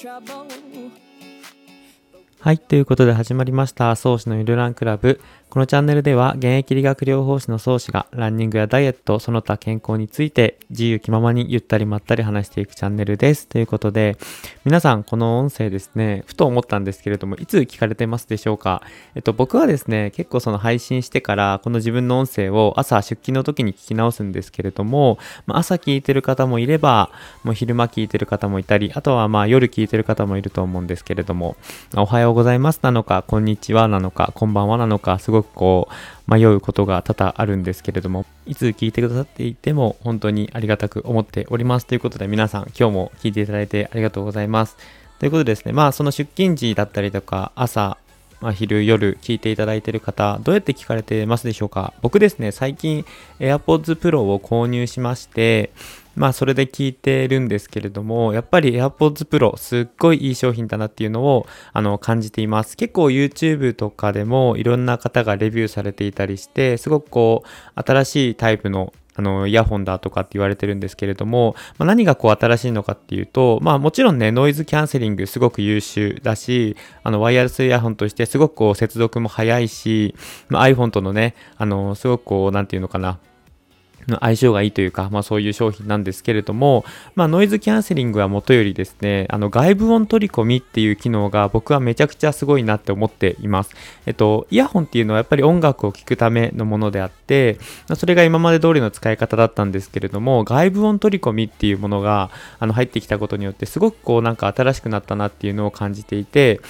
trouble. はい。ということで始まりました、創始のゆるランクラブ。このチャンネルでは現役理学療法士の宗師がランニングやダイエット、その他健康について自由気ままにゆったりまったり話していくチャンネルです。ということで、皆さんこの音声ですね、ふと思ったんですけれども、いつ聞かれてますでしょうか？えっと、僕はですね、結構その配信してからこの自分の音声を朝出勤の時に聞き直すんですけれども、まあ、朝聞いてる方もいれば、もう昼間聞いてる方もいたり、あとはまあ夜聞いてる方もいると思うんですけれども、おはようございますなのか、こんにちはなのか、こんばんはなのか、すごくこう、迷うことが多々あるんですけれども、いつ聞いてくださっていても本当にありがたく思っております。ということで皆さん今日も聞いていただいてありがとうございます。ということでですね、まあその出勤時だったりとか朝、まあ、昼、夜聞いていただいている方、どうやって聞かれてますでしょうか僕ですね、最近 AirPods Pro を購入しまして、まあそれで聞いてるんですけれども、やっぱり AirPods Pro すっごいいい商品だなっていうのをあの感じています。結構 YouTube とかでもいろんな方がレビューされていたりして、すごくこう新しいタイプのあの、イヤホンだとかって言われてるんですけれども、まあ、何がこう新しいのかっていうと、まあもちろんね、ノイズキャンセリングすごく優秀だし、あの、ワイヤレスイヤホンとしてすごくこう接続も早いし、まあ、iPhone とのね、あの、すごくこう、なんていうのかな、相性がいいというか、まあそういう商品なんですけれども、まあノイズキャンセリングはもとよりですね、あの外部音取り込みっていう機能が僕はめちゃくちゃすごいなって思っています。えっと、イヤホンっていうのはやっぱり音楽を聴くためのものであって、それが今まで通りの使い方だったんですけれども、外部音取り込みっていうものがあの入ってきたことによってすごくこうなんか新しくなったなっていうのを感じていて、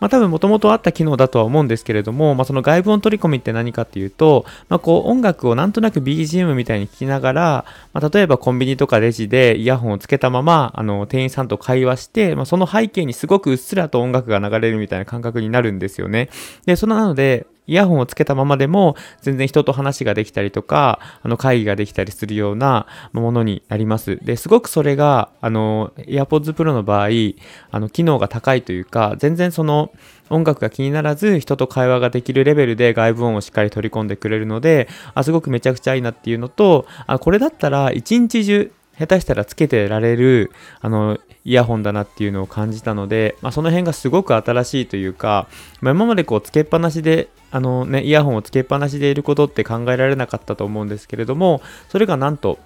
まあ、多分元々あった機能だとは思うんですけれども、まあ、その外部音取り込みって何かっていうと、まあ、こう音楽をなんとなく BGM みたいに聞きながら、まあ、例えばコンビニとかレジでイヤホンをつけたままあの店員さんと会話して、まあ、その背景にすごくうっすらと音楽が流れるみたいな感覚になるんですよね。で、そのなので、イヤホンをつけたままでも全然人と話ができたりとか、あの会議ができたりするようなものになります。で、すごくそれが、あの、AirPods Pro の場合、あの、機能が高いというか、全然その、音楽が気にならず人と会話ができるレベルで外部音をしっかり取り込んでくれるので、あすごくめちゃくちゃいいなっていうのと、あこれだったら一日中下手したらつけてられるあのイヤホンだなっていうのを感じたので、まあ、その辺がすごく新しいというか、まあ、今までこうつけっぱなしであの、ね、イヤホンをつけっぱなしでいることって考えられなかったと思うんですけれどもそれがなんと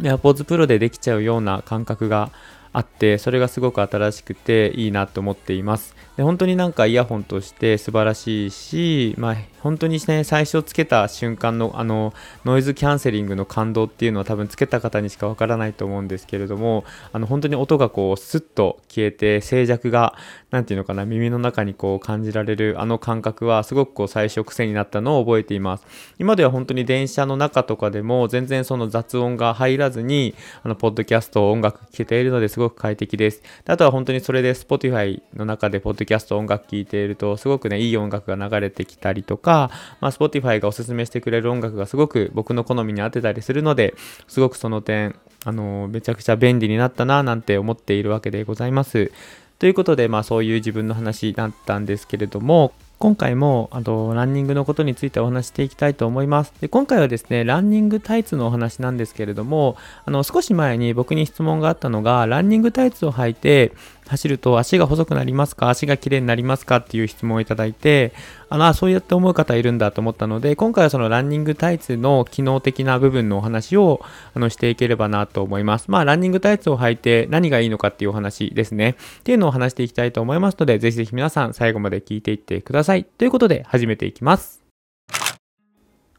AirPods Pro でできちゃうような感覚があってそれがすごく新しくていいなと思っています。で本当になんかイヤホンとして素晴らしいし、まあ、本当にね最初つけた瞬間のあのノイズキャンセリングの感動っていうのは多分つけた方にしかわからないと思うんですけれどもあの本当に音がこうスッと消えて静寂が何て言うのかな耳の中にこう感じられるあの感覚はすごくこう最初癖になったのを覚えています。今では本当に電車の中とかでも全然その雑音が入らずにあのポッドキャスト音楽聴けているのですごく快適です。であとは本当にそれで Spotify の中でポッドキャスト音楽聴いているとすごくねいい音楽が流れてきたりとか、まあ、Spotify がおすすめしてくれる音楽がすごく僕の好みに合ってたりするのですごくその点あのめちゃくちゃ便利になったななんて思っているわけでございます。ということでまあそういう自分の話だったんですけれども今回もあのランニングのことについてお話していきたいと思います。で今回はですねランニングタイツのお話なんですけれどもあの少し前に僕に質問があったのがランニングタイツを履いて走ると足が細くなりますか？足が綺麗になりますか？っていう質問をいただいて、あの、そうやって思う方いるんだと思ったので、今回はそのランニングタイツの機能的な部分のお話をあのしていければなと思います。まあ、ランニングタイツを履いて何がいいのかっていうお話ですね。っていうのを話していきたいと思いますので、ぜひぜひ皆さん最後まで聞いていってください。ということで、始めていきます。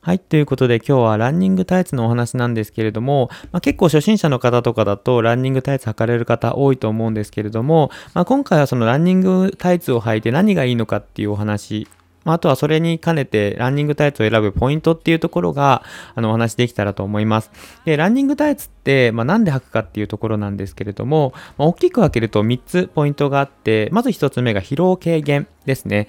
はい。ということで今日はランニングタイツのお話なんですけれども、まあ、結構初心者の方とかだとランニングタイツ履かれる方多いと思うんですけれども、まあ、今回はそのランニングタイツを履いて何がいいのかっていうお話まあ、とはそれに兼ねてランニングタイツを選ぶポイントっていうところがあのお話できたらと思います。で、ランニングタイツって、まあ、なんで履くかっていうところなんですけれども、まあ、大きく分けると3つポイントがあって、まず1つ目が疲労軽減ですね。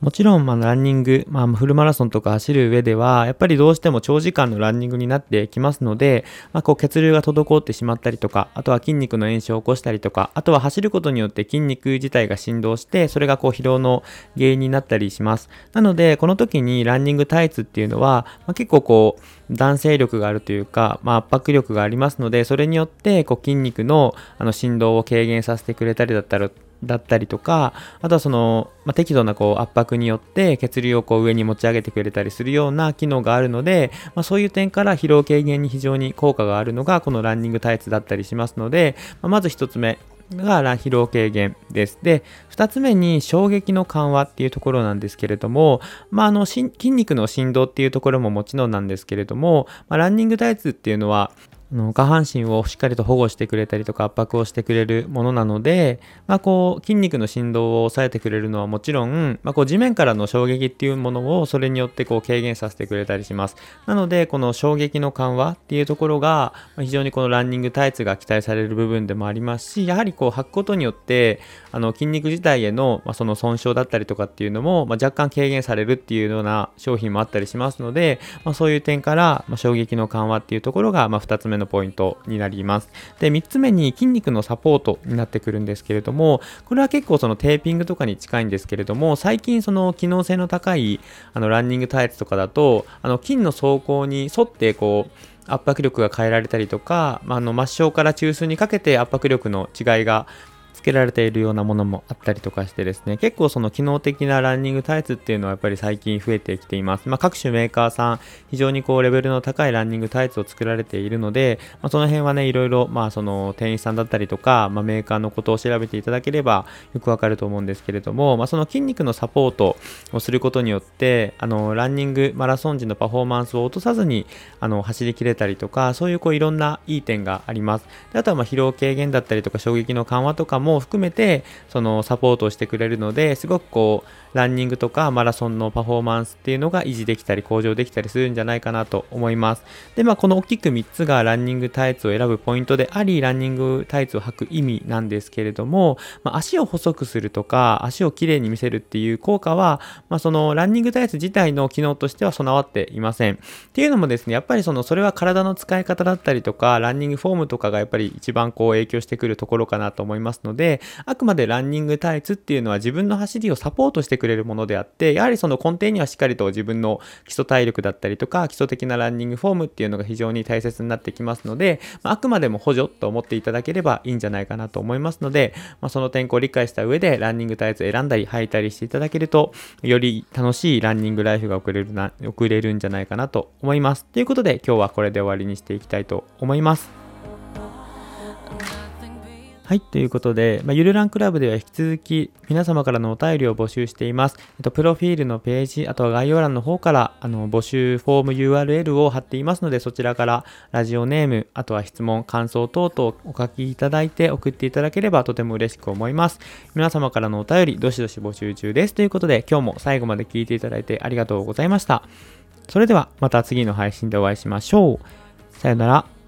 もちろん、まあ、ランニング、まあ、フルマラソンとか走る上では、やっぱりどうしても長時間のランニングになってきますので、まあ、こう血流が滞ってしまったりとか、あとは筋肉の炎症を起こしたりとか、あとは走ることによって筋肉自体が振動して、それがこう疲労の原因になったりします。なので、この時にランニングタイツっていうのは、まあ、結構こう、弾性力があるというか、まあ、圧迫力がありますので、それによってこう筋肉のあの振動を軽減させてくれたりだったらだったりとか、あとはその、まあ、適度なこう圧迫によって血流をこう上に持ち上げてくれたりするような機能があるので、まあ、そういう点から疲労軽減に非常に効果があるのがこのランニングタイツだったりしますので、まあ、まず1つ目、が疲労軽減です。で、2つ目に衝撃の緩和っていうところなんですけれども、まあ、あの筋肉の振動っていうところももちろんなんですけれども、まあ、ランニングタイツっていうのは、の下半身をしっかりと保護してくれたりとか圧迫をしてくれるものなので、まあ、こう筋肉の振動を抑えてくれるのはもちろん、まあ、こう地面からの衝撃っていうものをそれによってこう軽減させてくれたりします。なのでこの衝撃の緩和っていうところが非常にこのランニングタイツが期待される部分でもありますしやはりこう履くことによってあの筋肉自体への,、まその損傷だったりとかっていうのも、ま、若干軽減されるっていうような商品もあったりしますので、まあ、そういう点から、ま、衝撃の緩和っていうところが、ま、2つ目ののポイントになります。で、3つ目に筋肉のサポートになってくるんですけれども、これは結構そのテーピングとかに近いんですけれども、最近その機能性の高いあのランニングタイツとかだと、あの筋の走行に沿ってこう、圧迫力が変えられたりとか、まあ、の末梢から中枢にかけて圧迫力の違いがつけられているようなものもあったりとかしてですね、結構その機能的なランニングタイツっていうのはやっぱり最近増えてきています。まあ、各種メーカーさん、非常にこうレベルの高いランニングタイツを作られているので、まあ、その辺はね、いろいろ、まあその店員さんだったりとか、まあ、メーカーのことを調べていただければよくわかると思うんですけれども、まあ、その筋肉のサポートをすることによって、あの、ランニング、マラソン時のパフォーマンスを落とさずに、あの、走りきれたりとか、そういうこういろんないい点があります。であとはまあ疲労軽減だったりとか衝撃の緩和とかも含めて、そのサポートをしてくれるのですごくこうランニングとかマラソンのパフォーマンスっていうのが維持できたり向上できたりするんじゃないかなと思います。で、まあこの大きく3つがランニングタイツを選ぶポイントであり、ランニングタイツを履く意味なんですけれども、まあ、足を細くするとか、足をきれいに見せるっていう効果は、まあそのランニングタイツ自体の機能としては備わっていません。っていうのもですね、やっぱりそのそれは体の使い方だったりとか、ランニングフォームとかがやっぱり一番こう影響してくるところかなと思いますので、のであくまでランニングタイツっていうのは自分の走りをサポートしてくれるものであって、やはりその根底にはしっかりと自分の基礎体力だったりとか、基礎的なランニングフォームっていうのが非常に大切になってきますので、まあ、あくまでも補助と思っていただければいいんじゃないかなと思いますので、まあ、その点を理解した上でランニングタイツ選んだり履いたりしていただけると、より楽しいランニングライフが送れるな、送れるんじゃないかなと思います。ということで今日はこれで終わりにしていきたいと思います。はい、ということで、まあ、ゆるランクラブでは引き続き皆様からのお便りを募集しています。えっと、プロフィールのページ、あとは概要欄の方からあの募集フォーム URL を貼っていますので、そちらからラジオネーム、あとは質問、感想等々お書きいただいて送っていただければとても嬉しく思います。皆様からのお便り、どしどし募集中です。ということで、今日も最後まで聞いていただいてありがとうございました。それではまた次の配信でお会いしましょう。さよなら。